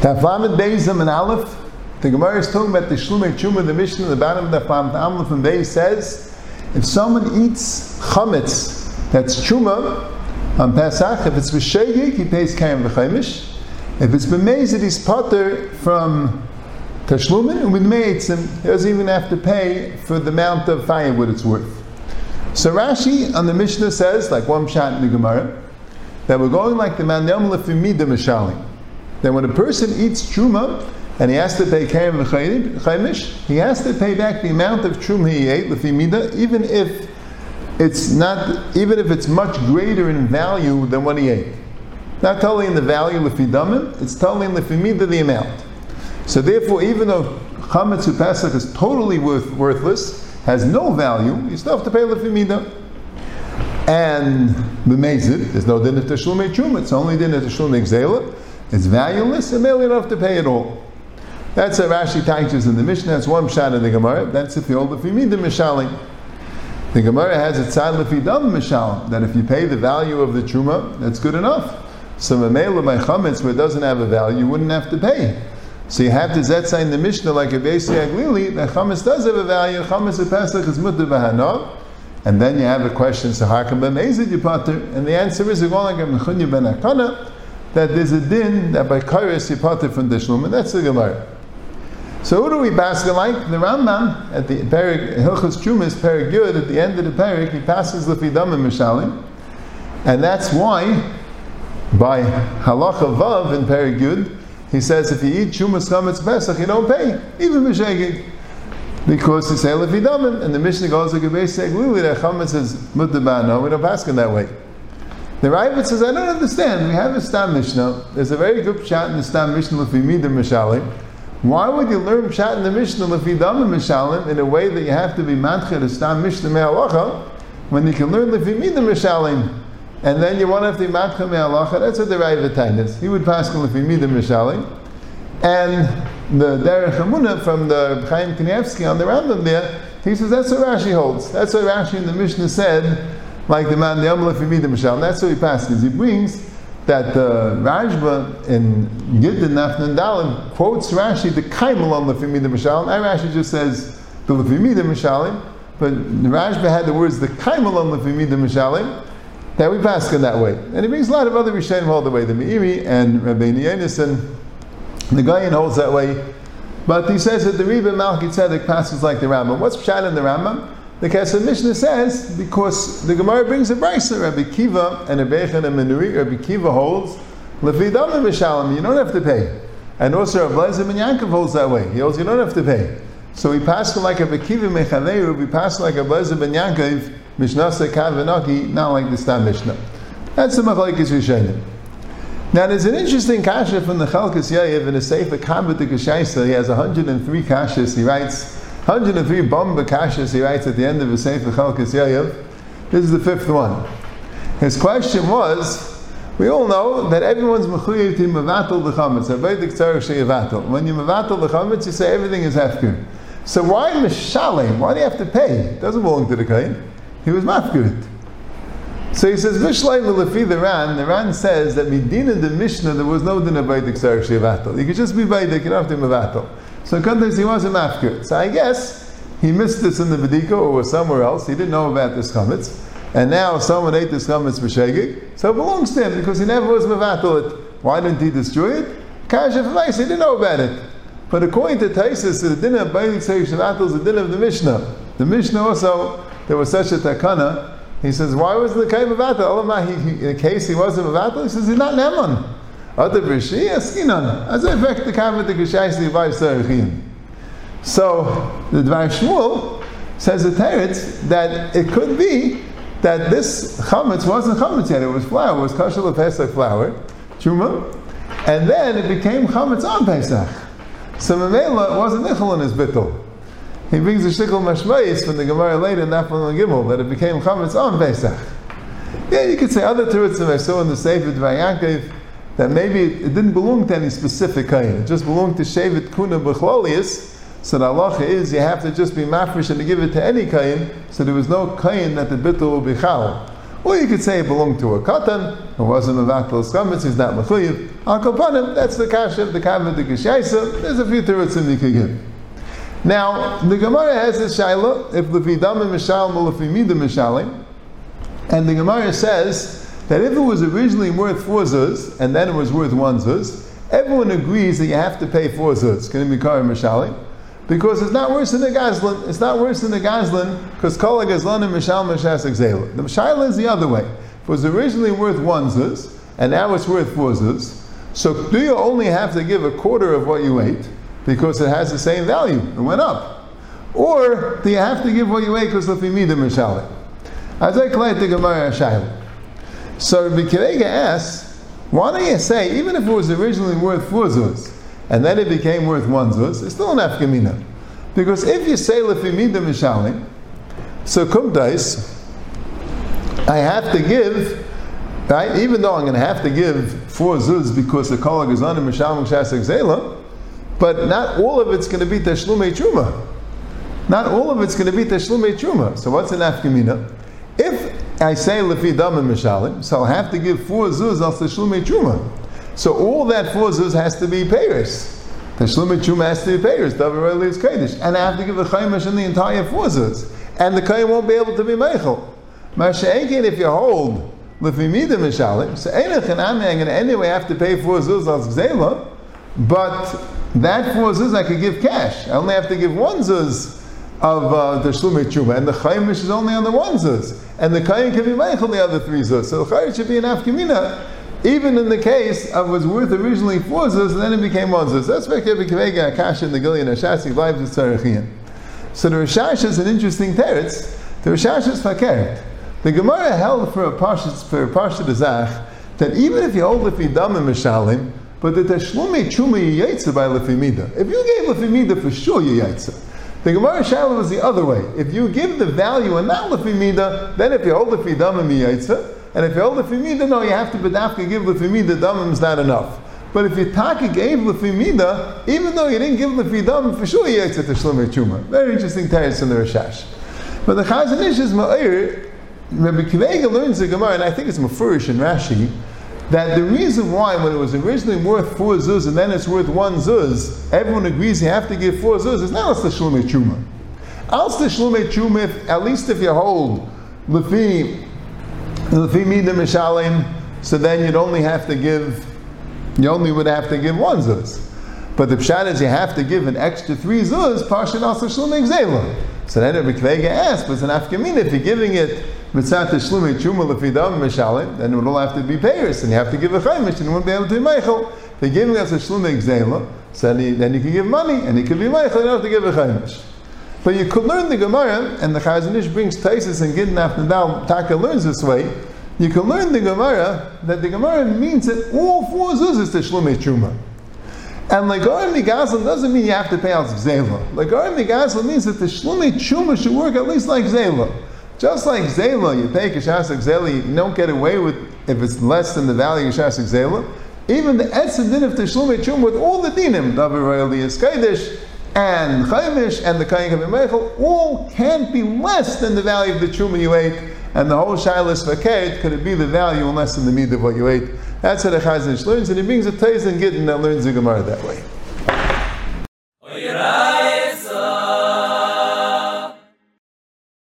Taflamet Beizam and Aleph. The Gemara is talking about the Shlumei Chuma, the Mishnah, the bottom of the Taflamet Aleph and Beis says, if someone eats chametz, that's Chuma, on Pesach, if it's V'shegig, he pays Kaim V'chaimish. If it's B'mezid, he's potter from Tashlumin, and with Meitzim, he doesn't even have to pay for the amount of firewood it's worth. So Rashi on the Mishnah says, like one shot in the Gemara, that we're going like the man Yom Lefimida Mishalim that when a person eats truma and he has to pay v'chaimish, he has to pay back the amount of truma he ate lefimida, even if it's not, even if it's much greater in value than what he ate. Not totally in the value lefidamim, it's totally in lefimida the amount. So therefore, even though chametz pesach is totally worth, worthless, has no value, you still have to pay lefimida. And b'mezid, there's no din of tashlum truma, it's only din of tashlum exela. It's valueless, and they'll have to pay it all. That's a Rashi teaches in the Mishnah. That's one shot in the Gemara. That's if you hold the Fimida Mishalim. The Gemara has a tzad lefidam mishalim that if you pay the value of the truma, that's good enough. So mamela by chametz where it doesn't have a value, you wouldn't have to pay. So you have to zetzah in the Mishnah like a Beisi Aglili that chametz does have a value. Chametz of Pesach is mutter b'hanov. And then you have a question, so how come b'mezid? And the answer is, like a Nechunya ben Hakana, that there's a din that by kairos you pater from the shlum, and that's the Gemara. So who do we basket like? The Rambam at the Perik Hilchos Chumas Perik Yud at the end of the Perik he passes Lefidam and Mishalim, and that's why by Halacha Vav in Perik Yud he says if you eat Chumas Chametz Pesach you don't pay even Mishegig because it's Lefidam and the Mishnah goes a basic Luli that Chametz is Mutabano we don't pass in that way. The Raavad says, I don't understand. We have a Stam Mishnah. There's a very good shot in the Stam Mishnah of Imida Mishalim. Why would you learn Pshat in the Mishnah Lefidam Mishalim in a way that you have to be Manchir to Stam Mishnah Me'alacha when you can learn Lefimida Mishalim and then you want to have to be Manchir Me'alacha? That's what the Raavad is. He would pass on Lefimida Mishalim. And the Derech Emunah from the Chaim Kanievsky on the Rambam there, he says that's what Rashi holds. That's what Rashi in the Mishnah said like the man the Amalek Femida Mishal. That's what he passes. He brings that uh, Rashba in Gittin Nafnan Dalim quotes Rashi the Kaimel on the Femida Mishal. And Rashi just says the Femida Mishalim, but the Rashba had the words the Kaimel on the Femida Mishalim. That we pass in that way, and he brings a lot of other Rishonim all the way. The Meiri and Rabbi Yenison, the Gayan holds that way, but he says that the Rebbe Malki Tzedek passes like the Rambam. What's Pshat in the Rambam? The Kesef Mishnah says because the Gemara brings a brisa, Rabbi Kiva and Rebbecha and Menuri, Rabbi Kiva holds lefidam mishalim. You don't have to pay, and also Rabbi Lezer ben Yankov holds that way. He holds you don't have to pay. So we pass like a Kiva mechaneiru, we pass like a Lezer ben Yankov mishnasa kavanaki, not like the Stam Mishnah. That's the machlekes Rishonim. Now there's an interesting kasha from the Chelkas Yoav in a Sefer Kabbat Kashaisa. He has 103 kashas. He writes 103 bomba kashas he writes at the end of his Sefer Chelkas Yoav. This is the fifth one. His question was, we all know that everyone's mechuyev to mevatel the chametz. When you mevatel the chametz, you say everything is hefker. So why mishalim? Why do you have to pay? It doesn't belong to the kain. He was mafkirit. So he says, Vishlai Milafi the Ran, the Ran says that Medina the Mishnah, there was no din of Shevatel. You could just be Vaidik, you don't have to Mevatel. So sometimes he wasn't mafkir. So I guess he missed this in the Vedika or was somewhere else. He didn't know about this chametz. And now someone ate this chametz for shegig. So it belongs to him because he never was mevatel. Why didn't he destroy it? Kasha he didn't know about it. But according to Taisus, the din of Bailik Seif Shavatel is the din of the Mishnah. The Mishnah also, there was such a takana. He says, why was the Kaim Mavatel? In case he wasn't Mavatel, he says, he's not Neman. Other Brishi, Askinan. As a fact, the Kavat the Geshaysi by Sarachim. So, the Dvar Shmuel says a teretz that it could be that this chametz wasn't chametz yet, it was flour, it was kosher Pesach flour, truma, and then it became chametz on Pesach. So Mamela wasn't nichel in his bittul. He brings a shikul mashmayis from the Gemara later in Nafal Gimel that it became chametz on Pesach. Yeah, you could say other teretzim I saw in the Sefer Dvar that maybe it didn't belong to any specific kain. It just belonged to Shevet Kuna Bechlolius. So the halacha is you have to just be mafresh and give it to any kain. So there was no kain that the bittul will be chal. Or you could say it belonged to a katan, who wasn't a vatal chametz, he's not mechuyev. Al that's the kasha, the kavod, the kishaisa. There's a few terutzim you could give. Now, the Gemara has this shaila, if levidam and mishalim or lefimidim mishalim, and the Gemara says that if it was originally worth four zuz, and then it was worth one zuz, everyone agrees that you have to pay four zuz. Can it be kar mishalim? Because it's not worse than the Gazlan. It's not worse than the Gazlan because Kol Gazlan and Mishal Mishas Exela. The Mishal is the other way. If It was originally worth one zuz, and now it's worth four zuz. So do you only have to give a quarter of what you ate because it has the same value? It went up. Or do you have to give what you ate because of the Mishal? As I collect the Gemara Shaila. So Rabbi Kirega asks, why don't you say, even if it was originally worth four zuz, and then it became worth one zuz, it's still an afkamina. Because if you say lefimida mishalim, so kumdais, I have to give, right? Even though I'm going to have to give four zuz because the kolag is on mishalim shasek zela, but not all of it's going to be teshlume truma. Not all of it's going to be teshlume truma. So what's an afkamina? If I say lefi dam mishalim, so I'll have to give four zuz al teshlume truma. So all that four zuz has to be payers. The Shlumet Chuma has to be payers. Davar is Kaddish. And I have to give the Chaimish in the entire four zuz. And the Kaim won't be able to be Meichel. Masha'enkin, if you hold Lefimida Mishalim, so Einach and going to anyway have to pay four zuz as Gzela, but that four zuz I could give cash. I only have to give one zuz of uh, the Shlumet Chuma, and the Chaimish is only on the one zuz. And the Kaim can be made Meichel the other three zuz. So the Chaimish should be an Afkamina even in the case of was worth originally four zuz, and then it became one zuz. That's why Kevin Kavega Akash in the Gilyon Hashas lives with Tzarachian. So the Rashash is an interesting teretz. The Rashash is fakert. The Gemara held for a parsha for a parsha Zach that even if you hold lefidam and mishalim, but the tashlume chuma yaitza by lefimida. If you gave lefimida for sure you yaitza. The Gemara Shalom was the other way. If you give the value and not lefimida, then if you hold lefidam and yaitza, and if you hold the femida, no, you have to bedafka give the femida, damim is not enough. But if you taka gave the femida, even though you didn't give the fidam, for sure you yetz at the shlomer chuma. Very interesting teretz in the Rashash. But the Chazon Ish is ma'ir, Rabbi Akiva Eiger learns the Gemara, and I think it's Mefurish in Rashi, that the reason why when it was originally worth four zuz and then it's worth one zuz, everyone agrees you have to give four zuz, it's not the shlomer chuma. Als the shlomer chuma, at least if you hold lefi so then you'd only have to give, you only would have to give one zuz. But the pshat is you have to give an extra three zuz, parshat also shlumei gzela. So then Rabbi Kvega asked, but it's an afkamin, if you're giving it chuma then it would all have to be payers, and you have to give a chaimish, and you wouldn't be able to be meichel. If you're giving us a shlumei gzela, so then you can give money, and you can be meichel, you don't have to give a chaimish. But you could learn the Gemara, and the Chazon Ish brings Taisis and Gittin Afnadal, Taka learns this way. You can learn the Gemara that the Gemara means that all four zuz is the Shlumei Truma. And Legarim Migazla doesn't mean you have to pay out Zela. Legarim Migazla means that the Shlumei Truma should work at least like Zela. Just like Zela, you pay Kashasik Zela, you don't get away with if it's less than the value of Kashasik Zela. Even the Etzim din of Tishlumei Truma with all the dinim, Davar Royalty is and Chaimish and the Kayin Kavim all can't be less than the value of the Truma you ate, and the whole Shilas Vaket could it be the value unless in the meat of what you ate. That's how the Chazon learns, and he brings a Taiz and Gittin that learns the Gemara that way.